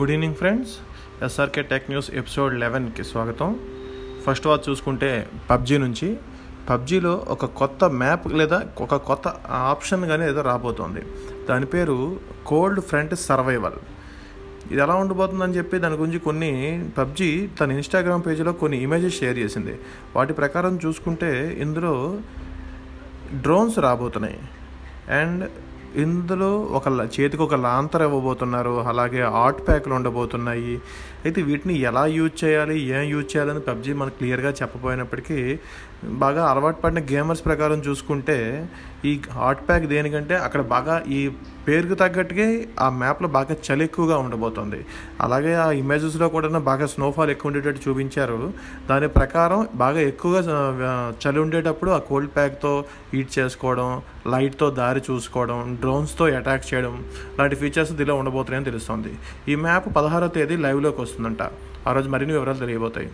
Good evening friends. SRK tech news episode లెవెన్కి స్వాగతం. First watch చూసుకుంటే పబ్జీ నుంచి. పబ్జీలో ఒక కొత్త మ్యాప్ లేదా ఒక కొత్త ఆప్షన్ కానీ ఏదో రాబోతోంది. దాని పేరు కోల్డ్ ఫ్రంట్ సర్వైవల్. ఇది ఎలా ఉండబోతుందని చెప్పి దాని గురించి కొన్ని పబ్జీ తన ఇన్స్టాగ్రామ్ పేజీలో కొన్ని ఇమేజెస్ షేర్ చేసింది. వాటి ప్రకారం చూసుకుంటే ఇందులో డ్రోన్స్ రాబోతున్నాయి. అండ్ ఇందులో ఒక చేతికి ఒక లాంతర్ ఇవ్వబోతున్నారు. అలాగే ఆర్ట్ ప్యాక్లు ఉండబోతున్నాయి. అయితే వీటిని ఎలా యూజ్ చేయాలి ఏం యూజ్ చేయాలని పబ్జీ మనకు క్లియర్గా చెప్పపోయినప్పటికీ బాగా అలవాటు పడిన గేమర్స్ ప్రకారం చూసుకుంటే ఈ హాట్ ప్యాక్ దేనికంటే అక్కడ బాగా ఈ పేరుకు తగ్గట్టుగా ఆ మ్యాప్లో బాగా చలి ఎక్కువగా ఉండబోతుంది. అలాగే ఆ ఇమేజెస్లో కూడా బాగా స్నోఫాల్ ఎక్కువ ఉండేటట్టు చూపించారు. దాని ప్రకారం బాగా ఎక్కువగా చలి ఉండేటప్పుడు ఆ కోల్డ్ ప్యాక్తో హీట్ చేసుకోవడం లైట్తో దారి చూసుకోవడం డ్రోన్స్తో అటాక్ చేయడం లాంటి ఫీచర్స్ దీనిలో ఉండబోతున్నాయని తెలుస్తోంది. ఈ మ్యాప్ పదహారో తేదీ లైవ్లోకి వస్తుందంట. ఆ రోజు మరిన్ని వివరాలు తెలియబోతాయి.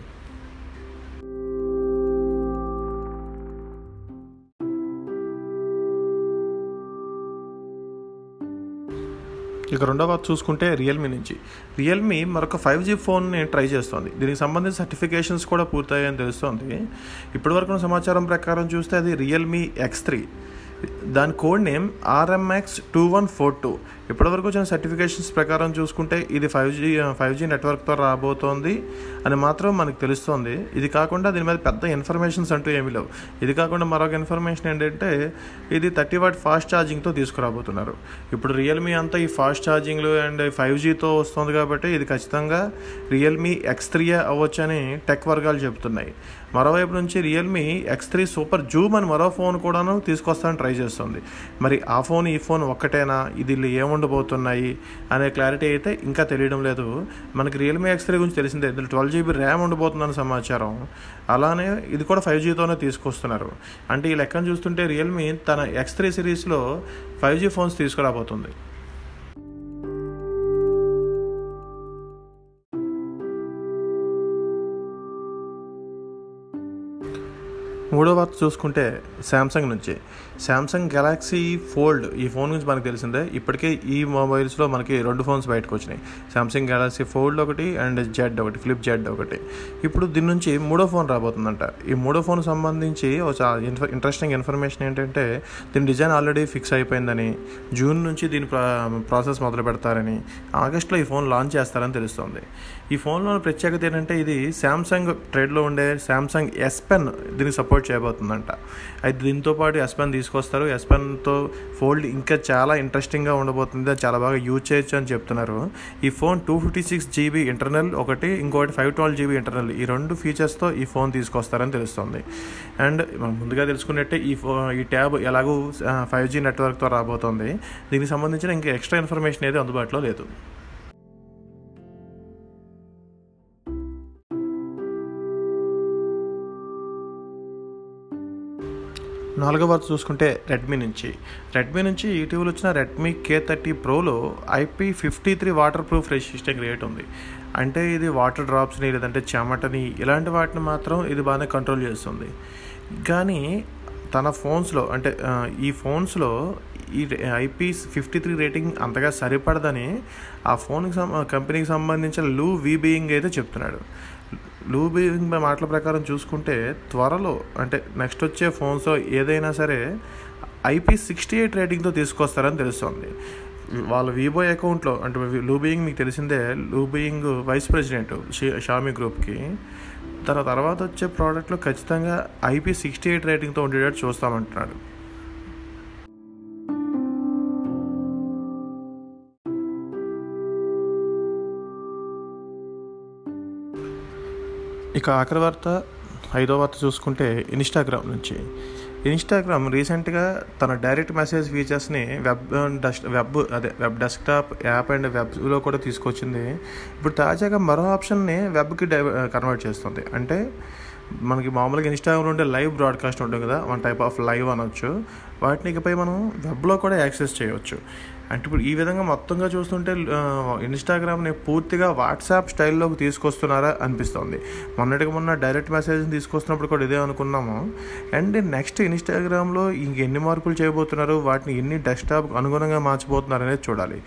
ఇక రెండవ చూసుకుంటే రియల్మీ నుంచి. రియల్మీ మరొక ఫైవ్ జీ ఫోన్ని ట్రై చేస్తోంది. దీనికి సంబంధించిన సర్టిఫికేషన్స్ కూడా పూర్తయ్యాయని తెలుస్తోంది. ఇప్పటివరకు ఉన్న సమాచారం ప్రకారం చూస్తే అది రియల్మీ ఎక్స్ త్రీ దాని code name RMX two one four two ఇప్పటివరకు వచ్చిన సర్టిఫికేషన్స్ ప్రకారం చూసుకుంటే ఇది ఫైవ్ జీ ఫైవ్ జీ నెట్వర్క్తో రాబోతోంది అని మాత్రం మనకు తెలుస్తోంది. ఇది కాకుండా దీని మీద పెద్ద ఇన్ఫర్మేషన్స్ అంటూ ఏమీ లేవు. ఇది కాకుండా మరొక ఇన్ఫర్మేషన్ ఏంటంటే ఇది థర్టీ వాట్ ఫాస్ట్ ఛార్జింగ్తో తీసుకురాబోతున్నారు. ఇప్పుడు రియల్మీ అంతా ఈ ఫాస్ట్ ఛార్జింగ్లు అండ్ ఫైవ్ జీతో వస్తుంది కాబట్టి ఇది ఖచ్చితంగా రియల్మీ ఎక్స్ త్రీ అవ్వచ్చని టెక్ వర్గాలు చెబుతున్నాయి. మరోవైపు నుంచి Realme X three super zoom అని మరో ఫోన్ కూడాను తీసుకొస్తానని ట్రై చేస్తుంది. మరి ఆ ఫోన్ ఈ ఫోన్ ఒక్కటేనా? ఇది ఏముండబోతున్నాయి? అనే క్లారిటీ అయితే ఇంకా తెలియడం లేదు. మనకి రియల్మీ ఎక్స్ త్రీ గురించి తెలిసిందే. ఇందులో ట్వెల్వ్ జీబీ ర్యామ్ ఉండబోతుందని సమాచారం. అలానే ఇది కూడా ఫైవ్ జీతోనే తీసుకొస్తున్నారు. అంటే ఈ లెక్కను చూస్తుంటే రియల్మీ తన ఎక్స్ త్రీ సిరీస్లో ఫైవ్ జీ ఫోన్స్ తీసుకురాబోతుంది. మూడో వార్త చూసుకుంటే శాంసంగ్ నుంచి. శాంసంగ్ గెలాక్సీ ఫోల్డ్ ఈ ఫోన్ గురించి మనకు తెలిసిందే. ఇప్పటికే ఈ మొబైల్స్లో మనకి రెండు ఫోన్స్ బయటకు వచ్చినాయి. శాంసంగ్ గెలాక్సీ ఫోల్డ్ ఒకటి అండ్ జెడ్ ఒకటి ఫ్లిప్ జెడ్ ఒకటి. ఇప్పుడు దీని నుంచి మూడో ఫోన్ రాబోతుందంట. ఈ మూడో ఫోన్ సంబంధించి ఒక ఇన్ఫర్ ఇంట్రెస్టింగ్ ఇన్ఫర్మేషన్ ఏంటంటే దీని డిజైన్ ఆల్రెడీ ఫిక్స్ అయిపోయిందని జూన్ నుంచి దీని ప్రాసెస్ మొదలు పెడతారని ఆగస్ట్లో ఈ ఫోన్ లాంచ్ చేస్తారని తెలుస్తుంది. ఈ ఫోన్లో ప్రత్యేకత ఏంటంటే ఇది శాంసంగ్ ట్రేడ్లో ఉండే శాంసంగ్ ఎస్ పెన్ దీనికి సపోర్ట్ చేయబోతుందంట. అయితే దీంతో పాటు ఎస్పెన్ తీసుకొస్తారు. ఎస్పెన్తో ఫోల్డ్ ఇంకా చాలా ఇంట్రెస్టింగ్గా ఉండబోతుంది. అది చాలా బాగా యూజ్ చేయొచ్చు అని చెప్తున్నారు. ఈ phone two fifty six GB internal ఒకటి ఇంకోటి ఫైవ్ ట్వెల్వ్ జీబీ ఇంటర్నల్ ఈ రెండు ఫీచర్స్తో ఈ ఫోన్ తీసుకొస్తారని తెలుస్తుంది. అండ్ మనం ముందుగా తెలుసుకున్నట్టే ఈ ఫో ఈ ట్యాబ్ ఎలాగూ ఫైవ్ జీ నెట్వర్క్తో రాబోతోంది. దీనికి సంబంధించిన ఇంకా ఎక్స్ట్రా ఇన్ఫర్మేషన్ ఏది అందుబాటులో లేదు. నాలుగో వార్త చూసుకుంటే రెడ్మీ నుంచి. రెడ్మీ నుంచి ఇటీవల వచ్చిన Redmi K thirty ప్రోలో IP fifty three waterproof resistant rate ఉంది. అంటే ఇది వాటర్ డ్రాప్స్ని లేదంటే చెమటని ఇలాంటి వాటిని మాత్రం ఇది బాగానే కంట్రోల్ చేస్తుంది. కానీ తన ఫోన్స్లో అంటే ఈ ఫోన్స్లో ఈ ఐపీ ఫిఫ్టీ త్రీ రేటింగ్ అంతగా సరిపడదని ఆ ఫోన్కి సం కంపెనీకి సంబంధించిన లూ వీబీయింగ్ అయితే చెప్తున్నాడు. లూబింగ్ మాటల ప్రకారం చూసుకుంటే త్వరలో అంటే నెక్స్ట్ వచ్చే ఫోన్స్ ఏదైనా సరే ఐపీ సిక్స్టీ ఎయిట్ రేటింగ్తో తీసుకొస్తారని తెలుస్తుంది. వాళ్ళ వీబో అకౌంట్లో అంటే లూబీయింగ్ మీకు తెలిసిందే లూబీయింగ్ వైస్ ప్రెసిడెంట్ షామీ గ్రూప్కి తన తర్వాత వచ్చే ప్రోడక్ట్లో ఖచ్చితంగా ఐపీ సిక్స్టీ ఎయిట్ రేటింగ్తో ఉండేటట్టు చూస్తామంటున్నాడు. ఇక ఆఖరి వార్త ఐదో వార్త చూసుకుంటే ఇన్స్టాగ్రామ్ నుంచి. ఇన్స్టాగ్రామ్ రీసెంట్గా తన డైరెక్ట్ మెసేజ్ ఫీచర్స్ని వెబ్ డస్ట్ వెబ్ అదే వెబ్ డెస్క్టాప్ యాప్ అండ్ వెబ్లో కూడా తీసుకొచ్చింది. ఇప్పుడు తాజాగా మరో ఆప్షన్ని వెబ్కి డై కన్వర్ట్ చేస్తుంది. అంటే మనకి మామూలుగా ఇన్స్టాగ్రామ్లో ఉండే లైవ్ బ్రాడ్కాస్ట్ ఉంటుంది కదా వన్ టైప్ ఆఫ్ లైవ్ అనొచ్చు. వాటిని ఇకపై మనం వెబ్లో కూడా యాక్సెస్ చేయవచ్చు అంటే ఇప్పుడు ఈ విధంగా మొత్తంగా చూస్తుంటే ఇన్స్టాగ్రామ్ని పూర్తిగా వాట్సాప్ స్టైల్లోకి తీసుకొస్తున్నారా అనిపిస్తుంది. మొన్నటికి మొన్న డైరెక్ట్ మెసేజ్ని తీసుకొస్తున్నప్పుడు కూడా ఇదే అనుకున్నాము. అండ్ నెక్స్ట్ ఇన్స్టాగ్రామ్లో ఇంకెన్ని మార్పులు చేయబోతున్నారు వాటిని ఎన్ని డెస్క్టాప్ అనుగుణంగా మార్చిపోతున్నారు అనేది చూడాలి.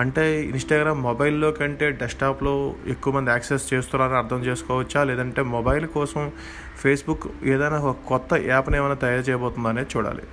అంటే ఇన్స్టాగ్రామ్ మొబైల్లో కంటే డెస్క్టాప్లో ఎక్కువ మంది యాక్సెస్ చేస్తున్నారని అర్థం చేసుకోవచ్చా? లేదంటే మొబైల్ కోసం ఫేస్బుక్ ఏదైనా ఒక కొత్త యాప్ని ఏమైనా తయారు చేయబోతుందా అనేది చూడాలి.